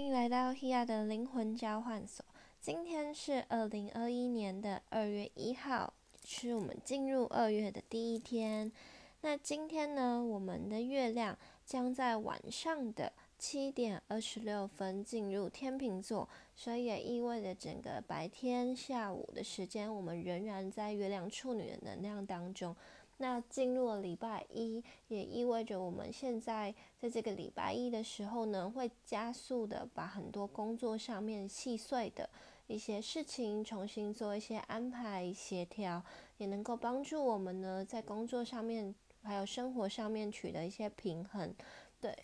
欢迎来到 Hia 的灵魂交换所。今天是二零二一年的二月一号，是我们进入二月的第一天。那今天呢，我们的月亮将在晚上的七点二十六分进入天秤座，所以也意味着整个白天、下午的时间，我们仍然在月亮处女的能量当中。那进入了礼拜一，也意味着我们现在在这个礼拜一的时候呢，会加速的把很多工作上面细碎的一些事情重新做一些安排协调，也能够帮助我们呢在工作上面还有生活上面取得一些平衡。对，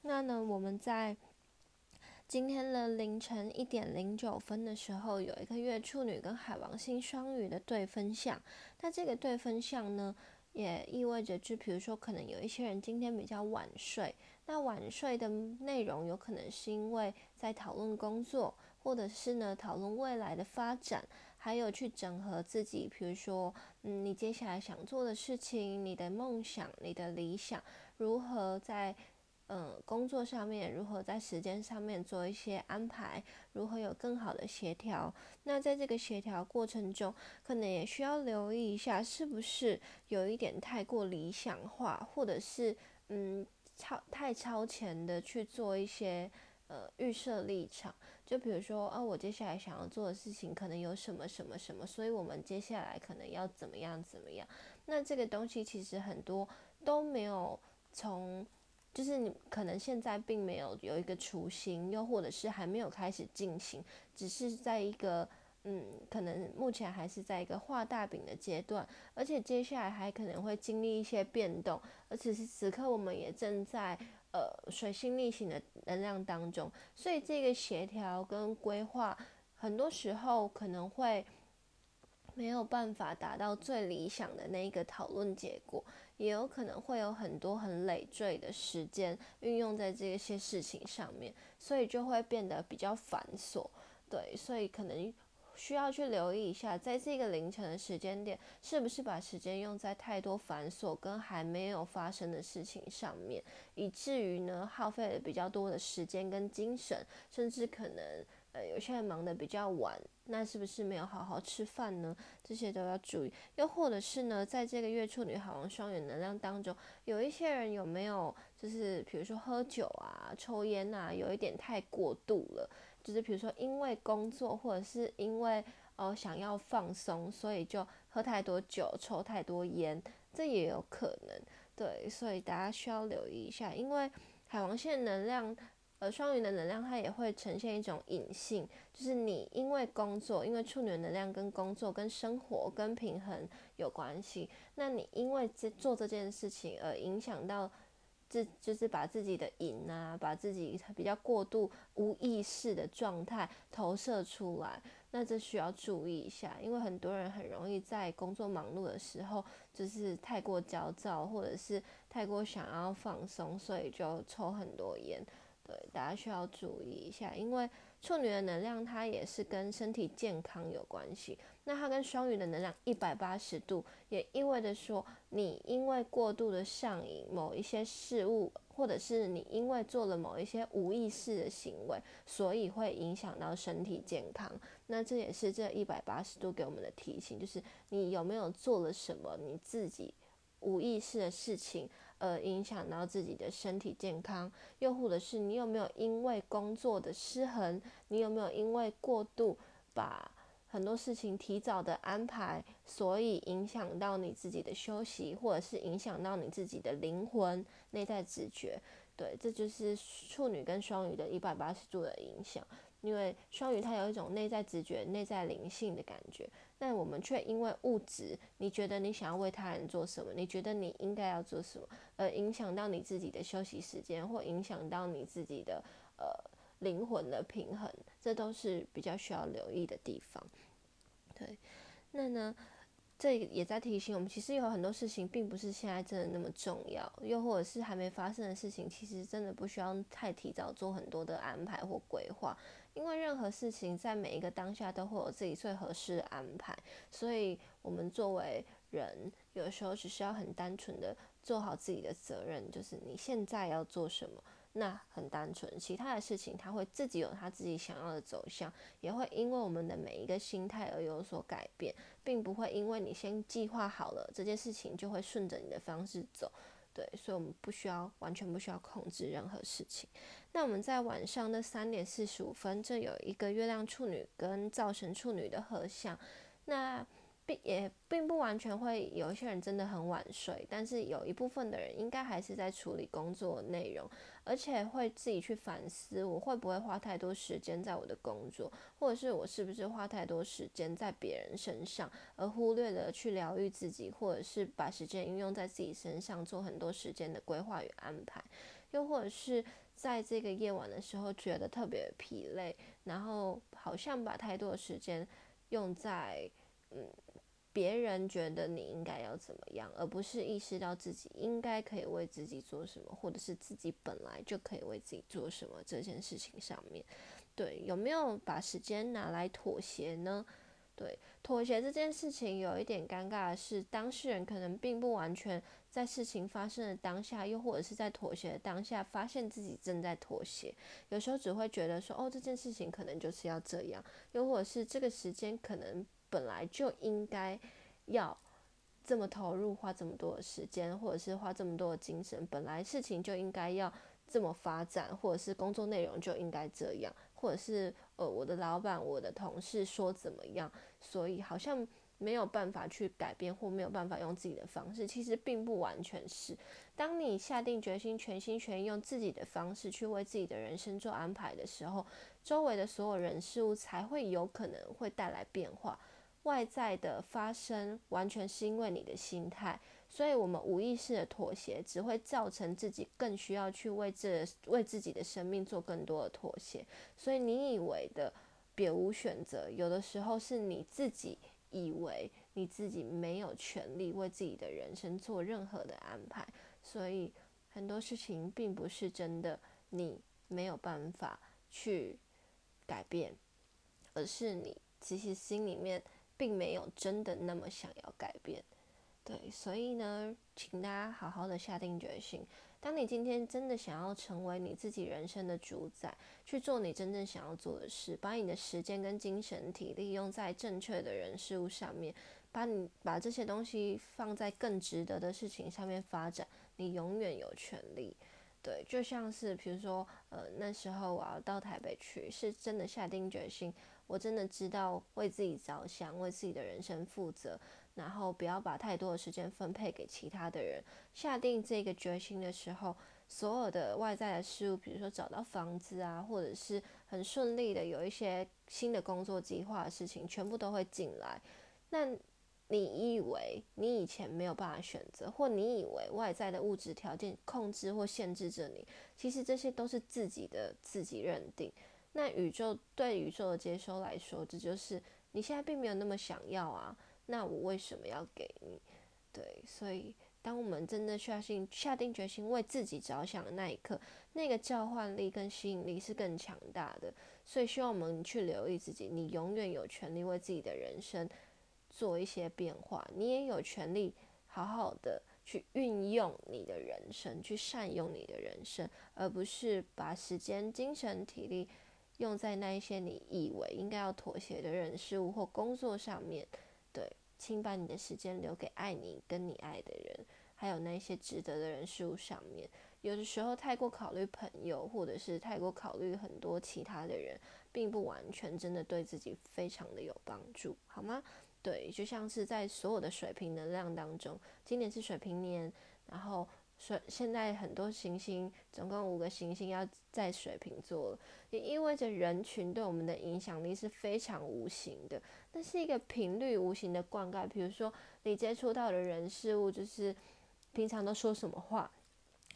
那呢我们在。今天的凌晨一点零九分的时候，有一个月处女跟海王星双鱼的对分相。那这个对分相呢，也意味着，就比如说，可能有一些人今天比较晚睡。那晚睡的内容，有可能是因为在讨论工作，或者是呢讨论未来的发展，还有去整合自己，比如说，嗯，你接下来想做的事情，你的梦想，你的理想，如何在。嗯，工作上面如何在时间上面做一些安排，如何有更好的协调？那在这个协调过程中，可能也需要留意一下，是不是有一点太过理想化，或者是嗯超太超前的去做一些呃预设立场。就比如说，啊，我接下来想要做的事情可能有什么什么什么，所以我们接下来可能要怎么样怎么样？那这个东西其实很多都没有从。就是你可能现在并没有有一个雏形，又或者是还没有开始进行，只是在一个嗯，可能目前还是在一个画大饼的阶段，而且接下来还可能会经历一些变动，而此时此刻我们也正在呃水星逆行的能量当中，所以这个协调跟规划，很多时候可能会没有办法达到最理想的那一个讨论结果。也有可能会有很多很累赘的时间运用在这些事情上面，所以就会变得比较繁琐。对，所以可能需要去留意一下，在这个凌晨的时间点，是不是把时间用在太多繁琐跟还没有发生的事情上面，以至于呢耗费了比较多的时间跟精神，甚至可能。呃，有些人忙得比较晚，那是不是没有好好吃饭呢？这些都要注意。又或者是呢，在这个月处女海王双鱼能量当中，有一些人有没有就是比如说喝酒啊、抽烟啊，有一点太过度了。就是比如说因为工作或者是因为呃想要放松，所以就喝太多酒、抽太多烟，这也有可能。对，所以大家需要留意一下，因为海王线能量。而双鱼的能量，它也会呈现一种隐性，就是你因为工作，因为处女能量跟工作、跟生活、跟平衡有关系，那你因为这做这件事情而影响到自，就是把自己的瘾啊，把自己比较过度无意识的状态投射出来，那这需要注意一下，因为很多人很容易在工作忙碌的时候，就是太过焦躁，或者是太过想要放松，所以就抽很多烟。对，大家需要注意一下，因为处女的能量它也是跟身体健康有关系。那它跟双鱼的能量一百八十度，也意味着说，你因为过度的上瘾某一些事物，或者是你因为做了某一些无意识的行为，所以会影响到身体健康。那这也是这一百八十度给我们的提醒，就是你有没有做了什么你自己无意识的事情。呃，影响到自己的身体健康，又或者是你有没有因为工作的失衡，你有没有因为过度把很多事情提早的安排，所以影响到你自己的休息，或者是影响到你自己的灵魂内在直觉？对，这就是处女跟双鱼的一百八十度的影响。因为双鱼它有一种内在直觉、内在灵性的感觉，但我们却因为物质，你觉得你想要为他人做什么，你觉得你应该要做什么，而影响到你自己的休息时间，或影响到你自己的呃灵魂的平衡，这都是比较需要留意的地方。对，那呢？这也在提醒我们，其实有很多事情并不是现在真的那么重要，又或者是还没发生的事情，其实真的不需要太提早做很多的安排或规划，因为任何事情在每一个当下都会有自己最合适的安排，所以我们作为人，有时候只需要很单纯的做好自己的责任，就是你现在要做什么，那很单纯。其他的事情，他会自己有他自己想要的走向，也会因为我们的每一个心态而有所改变，并不会因为你先计划好了这件事情，就会顺着你的方式走。对，所以我们不需要完全不需要控制任何事情。那我们在晚上的三点四十五分，这有一个月亮处女跟灶神处女的合相，那并。也并不完全会有一些人真的很晚睡，但是有一部分的人应该还是在处理工作内容，而且会自己去反思，我会不会花太多时间在我的工作，或者是我是不是花太多时间在别人身上，而忽略了去疗愈自己，或者是把时间运用在自己身上，做很多时间的规划与安排，又或者是在这个夜晚的时候觉得特别疲累，然后好像把太多的时间用在嗯。别人觉得你应该要怎么样，而不是意识到自己应该可以为自己做什么，或者是自己本来就可以为自己做什么这件事情上面，对，有没有把时间拿来妥协呢？对，妥协这件事情有一点尴尬的是，当事人可能并不完全在事情发生的当下，又或者是在妥协的当下，发现自己正在妥协，有时候只会觉得说，哦，这件事情可能就是要这样，又或者是这个时间可能。本来就应该要这么投入，花这么多的时间，或者是花这么多的精神。本来事情就应该要这么发展，或者是工作内容就应该这样，或者是呃，我的老板、我的同事说怎么样，所以好像没有办法去改变，或没有办法用自己的方式。其实并不完全是，当你下定决心，全心全意用自己的方式去为自己的人生做安排的时候，周围的所有人事物才会有可能会带来变化。外在的发生完全是因为你的心态，所以我们无意识的妥协只会造成自己更需要去为这为自己的生命做更多的妥协。所以你以为的别无选择，有的时候是你自己以为你自己没有权利为自己的人生做任何的安排。所以很多事情并不是真的你没有办法去改变，而是你其实心里面。并没有真的那么想要改变，对，所以呢，请大家好好的下定决心。当你今天真的想要成为你自己人生的主宰，去做你真正想要做的事，把你的时间跟精神体力用在正确的人事物上面，把你把这些东西放在更值得的事情上面发展，你永远有权利。对，就像是比如说，呃，那时候我要到台北去，是真的下定决心。我真的知道为自己着想，为自己的人生负责，然后不要把太多的时间分配给其他的人。下定这个决心的时候，所有的外在的事物，比如说找到房子啊，或者是很顺利的有一些新的工作计划的事情，全部都会进来。那你以为你以前没有办法选择，或你以为外在的物质条件控制或限制着你，其实这些都是自己的自己认定。那宇宙对宇宙的接收来说，这就是你现在并没有那么想要啊。那我为什么要给你？对，所以当我们真的下定下定决心为自己着想的那一刻，那个召唤力跟吸引力是更强大的。所以希望我们去留意自己，你永远有权利为自己的人生做一些变化，你也有权利好好的去运用你的人生，去善用你的人生，而不是把时间、精神、体力。用在那一些你以为应该要妥协的人事物或工作上面，对，请把你的时间留给爱你跟你爱的人，还有那些值得的人事物上面。有的时候太过考虑朋友，或者是太过考虑很多其他的人，并不完全真的对自己非常的有帮助，好吗？对，就像是在所有的水平能量当中，今年是水平年，然后。水现在很多行星，总共五个行星要在水瓶座了，也意味着人群对我们的影响力是非常无形的。那是一个频率无形的灌溉，比如说你接触到的人事物，就是平常都说什么话，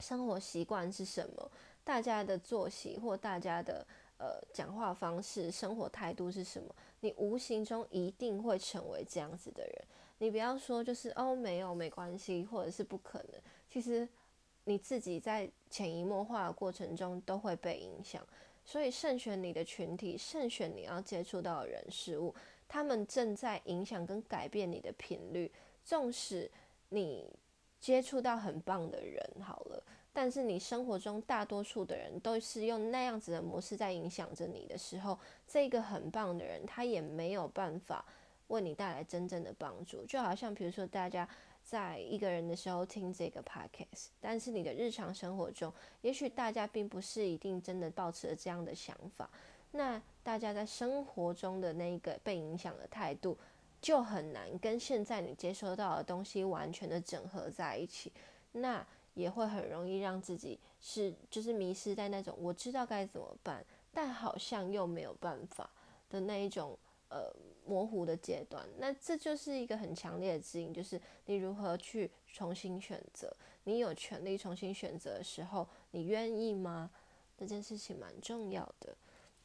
生活习惯是什么，大家的作息或大家的呃讲话方式、生活态度是什么，你无形中一定会成为这样子的人。你不要说就是哦没有没关系，或者是不可能。其实你自己在潜移默化的过程中都会被影响，所以慎选你的群体，慎选你要接触到的人事物，他们正在影响跟改变你的频率。纵使你接触到很棒的人，好了，但是你生活中大多数的人都是用那样子的模式在影响着你的时候，这个很棒的人他也没有办法为你带来真正的帮助。就好像比如说大家在一个人的时候听这个 podcast，但是你的日常生活中，也许大家并不是一定真的保持了这样的想法，那大家在生活中的那一个被影响的态度，就很难跟现在你接收到的东西完全的整合在一起。那也会很容易让自己是就是迷失在那种我知道该怎么办，但好像又没有办法的那一种呃模糊的阶段。那这就是一个很强烈的指引，就是你如何去重新选择。你有权利重新选择的时候，你愿意吗？这件事情蛮重要的。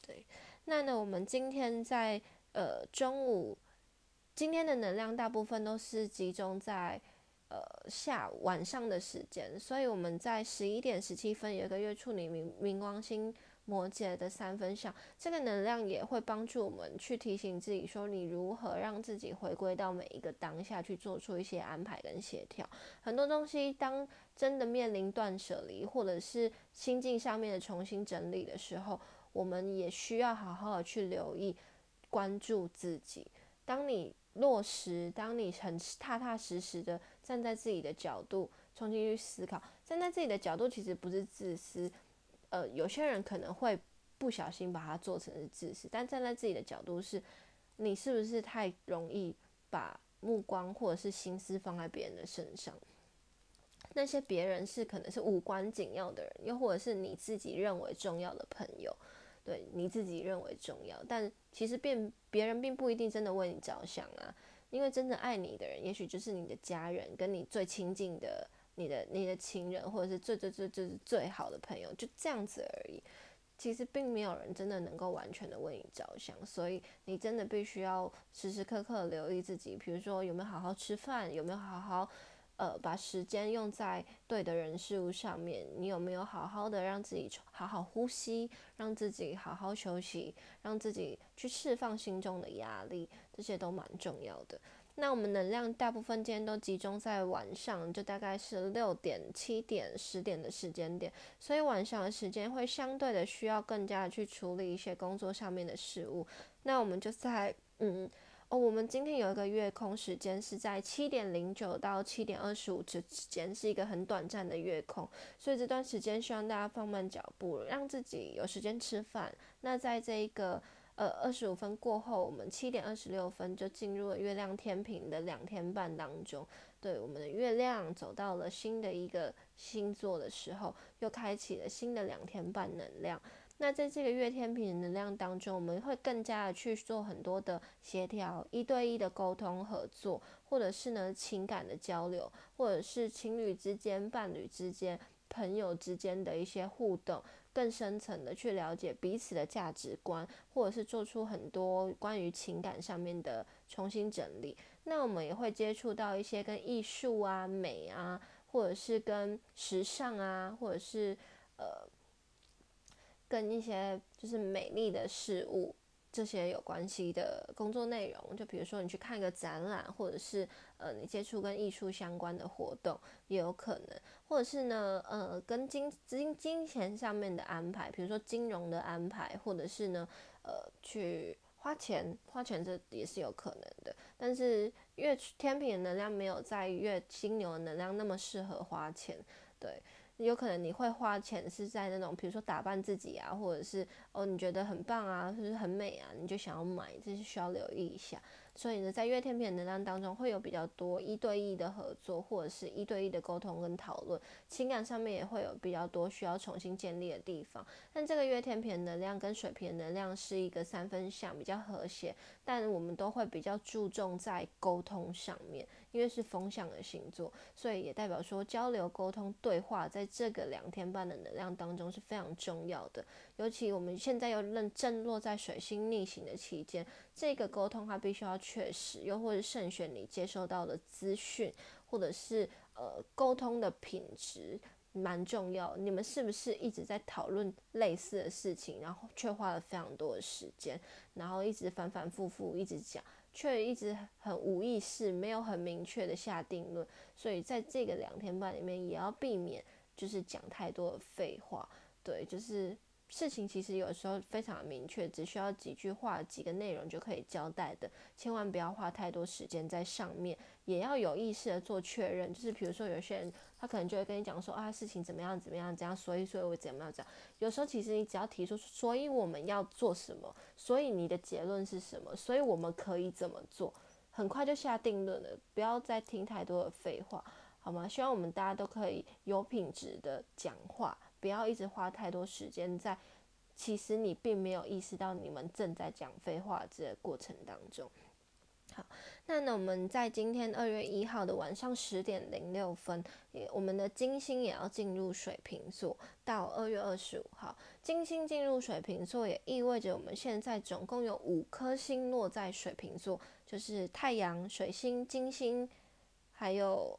对，那呢，我们今天在呃中午，今天的能量大部分都是集中在。呃，下午晚上的时间，所以我们在十一点十七分有一个月处女冥冥王星摩羯的三分相，这个能量也会帮助我们去提醒自己说，你如何让自己回归到每一个当下去做出一些安排跟协调。很多东西当真的面临断舍离，或者是心境上面的重新整理的时候，我们也需要好好的去留意、关注自己。当你落实，当你很踏踏实实的站在自己的角度重新去思考，站在自己的角度其实不是自私，呃，有些人可能会不小心把它做成是自私，但站在自己的角度是，你是不是太容易把目光或者是心思放在别人的身上？那些别人是可能是无关紧要的人，又或者是你自己认为重要的朋友。对你自己认为重要，但其实并别人并不一定真的为你着想啊。因为真的爱你的人，也许就是你的家人，跟你最亲近的、你的、你的亲人，或者是最最最最最好的朋友，就这样子而已。其实并没有人真的能够完全的为你着想，所以你真的必须要时时刻刻留意自己，比如说有没有好好吃饭，有没有好好。呃，把时间用在对的人事物上面，你有没有好好的让自己好好呼吸，让自己好好休息，让自己去释放心中的压力，这些都蛮重要的。那我们能量大部分今天都集中在晚上，就大概是六点、七点、十点的时间点，所以晚上的时间会相对的需要更加的去处理一些工作上面的事物。那我们就在嗯。哦，我们今天有一个月空时间是在七点零九到七点二十五之间，是一个很短暂的月空，所以这段时间希望大家放慢脚步，让自己有时间吃饭。那在这一个呃二十五分过后，我们七点二十六分就进入了月亮天平的两天半当中，对我们的月亮走到了新的一个星座的时候，又开启了新的两天半能量。那在这个月天平能量当中，我们会更加的去做很多的协调、一对一的沟通合作，或者是呢情感的交流，或者是情侣之间、伴侣之间、朋友之间的一些互动，更深层的去了解彼此的价值观，或者是做出很多关于情感上面的重新整理。那我们也会接触到一些跟艺术啊、美啊，或者是跟时尚啊，或者是呃。跟一些就是美丽的事物这些有关系的工作内容，就比如说你去看一个展览，或者是呃你接触跟艺术相关的活动也有可能，或者是呢呃跟金金金钱上面的安排，比如说金融的安排，或者是呢呃去花钱花钱这也是有可能的。但是月天平的能量没有在月金牛的能量那么适合花钱，对。有可能你会花钱是在那种，比如说打扮自己啊，或者是哦你觉得很棒啊，或是很美啊，你就想要买，这是需要留意一下。所以呢，在月天平能量当中，会有比较多一对一的合作，或者是一对一的沟通跟讨论，情感上面也会有比较多需要重新建立的地方。但这个月天平能量跟水平能量是一个三分相，比较和谐，但我们都会比较注重在沟通上面。因为是风象的星座，所以也代表说交流、沟通、对话，在这个两天半的能量当中是非常重要的。尤其我们现在又正正落在水星逆行的期间，这个沟通它必须要确实，又或者慎选你接收到的资讯，或者是呃沟通的品质蛮重要。你们是不是一直在讨论类似的事情，然后却花了非常多的时间，然后一直反反复复一直讲？却一直很无意识，没有很明确的下定论，所以在这个两天半里面，也要避免就是讲太多的废话。对，就是事情其实有时候非常明确，只需要几句话、几个内容就可以交代的，千万不要花太多时间在上面，也要有意识的做确认。就是比如说有些人，他可能就会跟你讲说啊，事情怎么样怎么样，这样，所以所以我怎么样这样。有时候其实你只要提出，所以我们要做什么，所以你的结论是什么，所以我们可以怎么做，很快就下定论了，不要再听太多的废话，好吗？希望我们大家都可以有品质的讲话。不要一直花太多时间在，其实你并没有意识到你们正在讲废话这个过程当中。好，那呢，我们在今天二月一号的晚上十点零六分，我们的金星也要进入水瓶座，到二月二十五号，金星进入水瓶座也意味着我们现在总共有五颗星落在水瓶座，就是太阳、水星、金星，还有，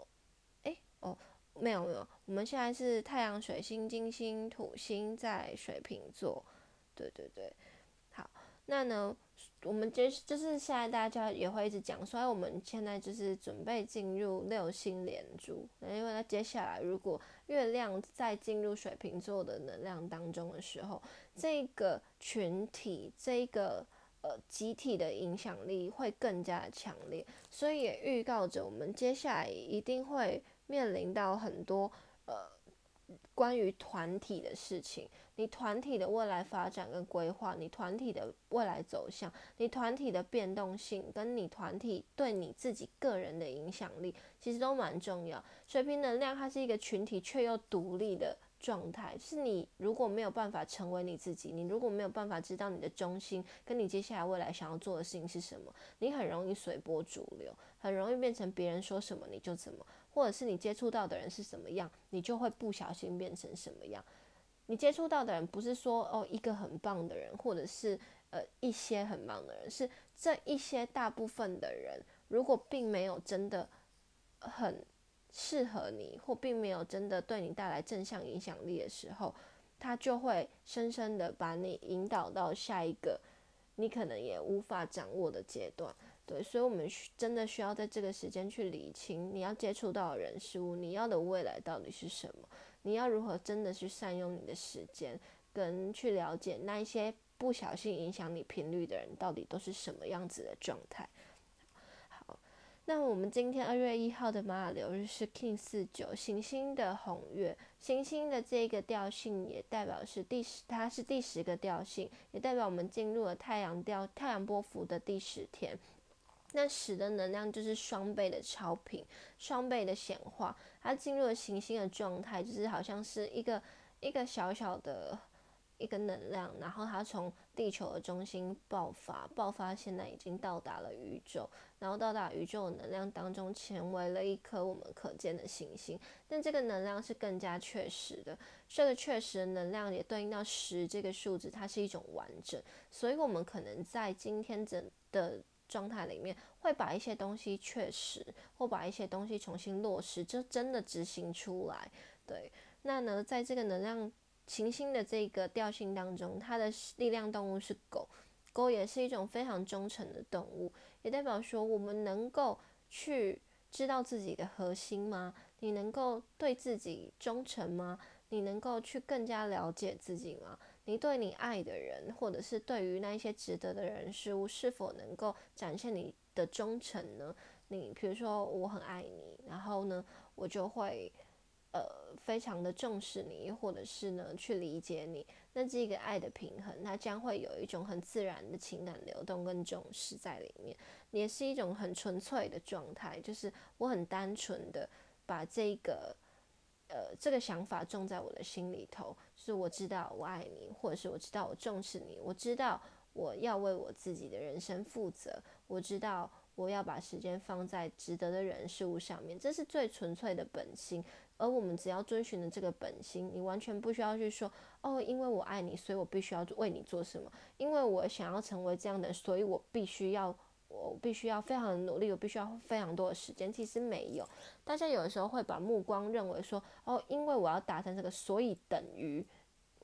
哎，哦。没有没有，我们现在是太阳、水星、金星、土星在水瓶座，对对对，好，那呢，我们接就是现在大家也会一直讲，所以我们现在就是准备进入六星连珠，那因为接下来如果月亮在进入水瓶座的能量当中的时候，这个群体这个呃集体的影响力会更加强烈，所以也预告着我们接下来一定会。面临到很多呃关于团体的事情，你团体的未来发展跟规划，你团体的未来走向，你团体的变动性，跟你团体对你自己个人的影响力，其实都蛮重要。水平能量它是一个群体却又独立的。状态是你如果没有办法成为你自己，你如果没有办法知道你的中心，跟你接下来未来想要做的事情是什么，你很容易随波逐流，很容易变成别人说什么你就怎么，或者是你接触到的人是什么样，你就会不小心变成什么样。你接触到的人不是说哦一个很棒的人，或者是呃一些很棒的人，是这一些大部分的人，如果并没有真的很。适合你或并没有真的对你带来正向影响力的时候，他就会深深的把你引导到下一个你可能也无法掌握的阶段。对，所以我们需真的需要在这个时间去理清你要接触到的人事物，你要的未来到底是什么？你要如何真的去善用你的时间，跟去了解那一些不小心影响你频率的人到底都是什么样子的状态？好那我们今天二月一号的马尔流日是 King 四九行星的红月，行星的这个调性也代表是第十，它是第十个调性，也代表我们进入了太阳调太阳波幅的第十天。那十的能量就是双倍的超频，双倍的显化，它进入了行星的状态，就是好像是一个一个小小的。一个能量，然后它从地球的中心爆发，爆发现在已经到达了宇宙，然后到达宇宙的能量当中，成为了一颗我们可见的行星。但这个能量是更加确实的，这个确实的能量也对应到十这个数字，它是一种完整。所以，我们可能在今天整的状态里面，会把一些东西确实，或把一些东西重新落实，就真的执行出来。对，那呢，在这个能量。行星的这个调性当中，它的力量动物是狗，狗也是一种非常忠诚的动物，也代表说我们能够去知道自己的核心吗？你能够对自己忠诚吗？你能够去更加了解自己吗？你对你爱的人，或者是对于那一些值得的人事物，是否能够展现你的忠诚呢？你比如说，我很爱你，然后呢，我就会。呃，非常的重视你，或者是呢，去理解你，那这个爱的平衡，它将会有一种很自然的情感流动跟重视在里面，也是一种很纯粹的状态，就是我很单纯的把这个呃这个想法种在我的心里头，就是我知道我爱你，或者是我知道我重视你，我知道我要为我自己的人生负责，我知道我要把时间放在值得的人事物上面，这是最纯粹的本心。而我们只要遵循的这个本心，你完全不需要去说哦，因为我爱你，所以我必须要为你做什么；因为我想要成为这样的，所以我必须要，我必须要非常努力，我必须要非常多的时间。其实没有，大家有的时候会把目光认为说哦，因为我要达成这个，所以等于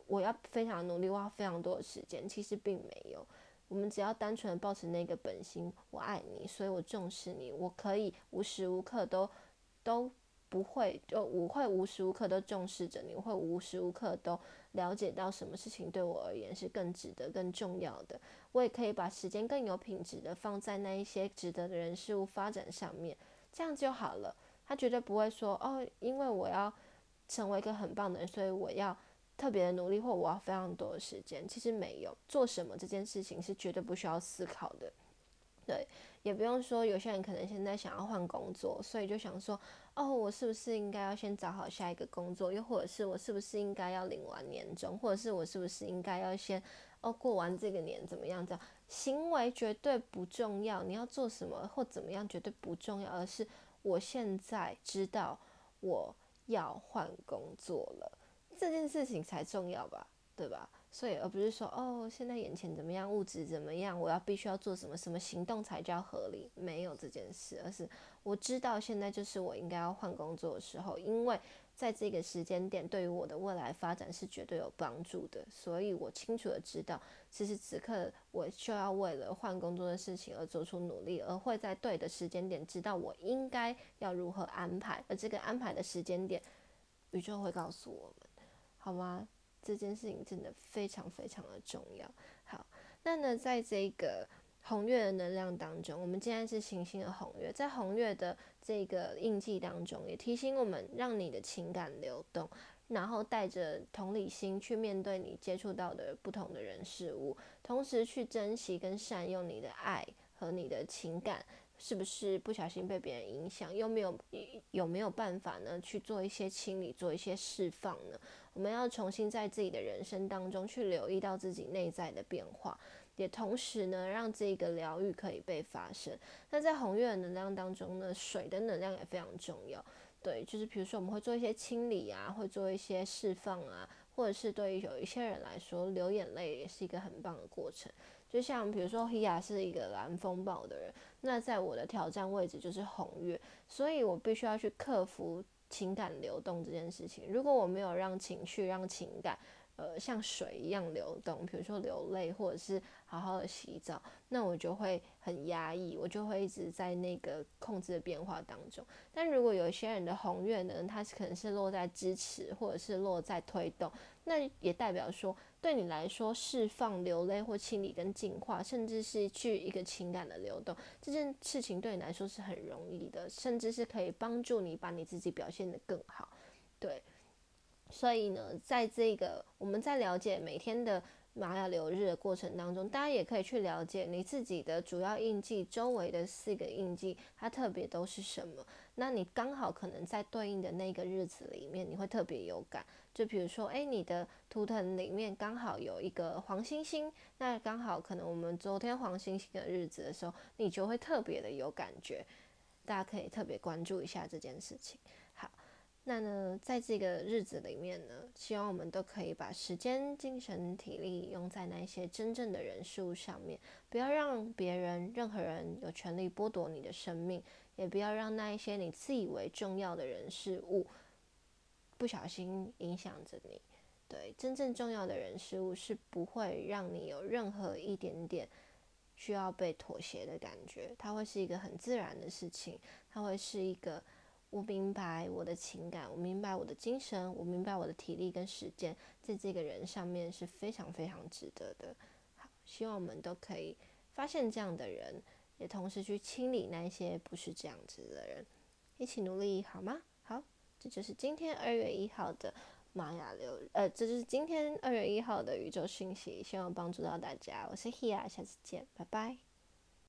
我要非常努力，花非常多的时间。其实并没有，我们只要单纯的保持那个本心，我爱你，所以我重视你，我可以无时无刻都都。不会，就我会无时无刻都重视着你，我会无时无刻都了解到什么事情对我而言是更值得、更重要的。我也可以把时间更有品质的放在那一些值得的人事物发展上面，这样就好了。他绝对不会说哦，因为我要成为一个很棒的人，所以我要特别的努力，或我要非常多的时间。其实没有做什么这件事情是绝对不需要思考的。对，也不用说，有些人可能现在想要换工作，所以就想说，哦，我是不是应该要先找好下一个工作？又或者是我是不是应该要领完年终？或者是我是不是应该要先，哦，过完这个年怎么样？这样行为绝对不重要，你要做什么或怎么样绝对不重要，而是我现在知道我要换工作了，这件事情才重要吧？对吧？所以，而不是说哦，现在眼前怎么样，物质怎么样，我要必须要做什么什么行动才叫合理？没有这件事，而是我知道现在就是我应该要换工作的时候，因为在这个时间点，对于我的未来发展是绝对有帮助的。所以我清楚的知道，此时此刻我就要为了换工作的事情而做出努力，而会在对的时间点知道我应该要如何安排，而这个安排的时间点，宇宙会告诉我们，好吗？这件事情真的非常非常的重要。好，那呢，在这个红月的能量当中，我们今天是行星的红月，在红月的这个印记当中，也提醒我们，让你的情感流动，然后带着同理心去面对你接触到的不同的人事物，同时去珍惜跟善用你的爱和你的情感。是不是不小心被别人影响？又没有有没有办法呢？去做一些清理，做一些释放呢？我们要重新在自己的人生当中去留意到自己内在的变化，也同时呢，让这个疗愈可以被发生。那在红月的能量当中呢，水的能量也非常重要。对，就是比如说我们会做一些清理啊，会做一些释放啊，或者是对于有一些人来说，流眼泪也是一个很棒的过程。就像比如说，Hia 是一个蓝风暴的人，那在我的挑战位置就是红月，所以我必须要去克服情感流动这件事情。如果我没有让情绪、让情感，呃，像水一样流动，比如说流泪，或者是好好的洗澡，那我就会很压抑，我就会一直在那个控制的变化当中。但如果有一些人的红月呢，它可能是落在支持，或者是落在推动，那也代表说。对你来说，释放、流泪或清理跟净化，甚至是去一个情感的流动，这件事情对你来说是很容易的，甚至是可以帮助你把你自己表现得更好。对，所以呢，在这个我们在了解每天的。玛雅流日的过程当中，大家也可以去了解你自己的主要印记周围的四个印记，它特别都是什么。那你刚好可能在对应的那个日子里面，你会特别有感。就比如说，诶，你的图腾里面刚好有一个黄星星，那刚好可能我们昨天黄星星的日子的时候，你就会特别的有感觉。大家可以特别关注一下这件事情。那呢，在这个日子里面呢，希望我们都可以把时间、精神、体力用在那些真正的人事物上面，不要让别人、任何人有权利剥夺你的生命，也不要让那一些你自以为重要的人事物不小心影响着你。对，真正重要的人事物是不会让你有任何一点点需要被妥协的感觉，它会是一个很自然的事情，它会是一个。我明白我的情感，我明白我的精神，我明白我的体力跟时间，在这个人上面是非常非常值得的。好，希望我们都可以发现这样的人，也同时去清理那些不是这样子的人，一起努力好吗？好，这就是今天二月一号的玛雅流，呃，这就是今天二月一号的宇宙讯息，希望帮助到大家。我是 Hia，下次见，拜拜。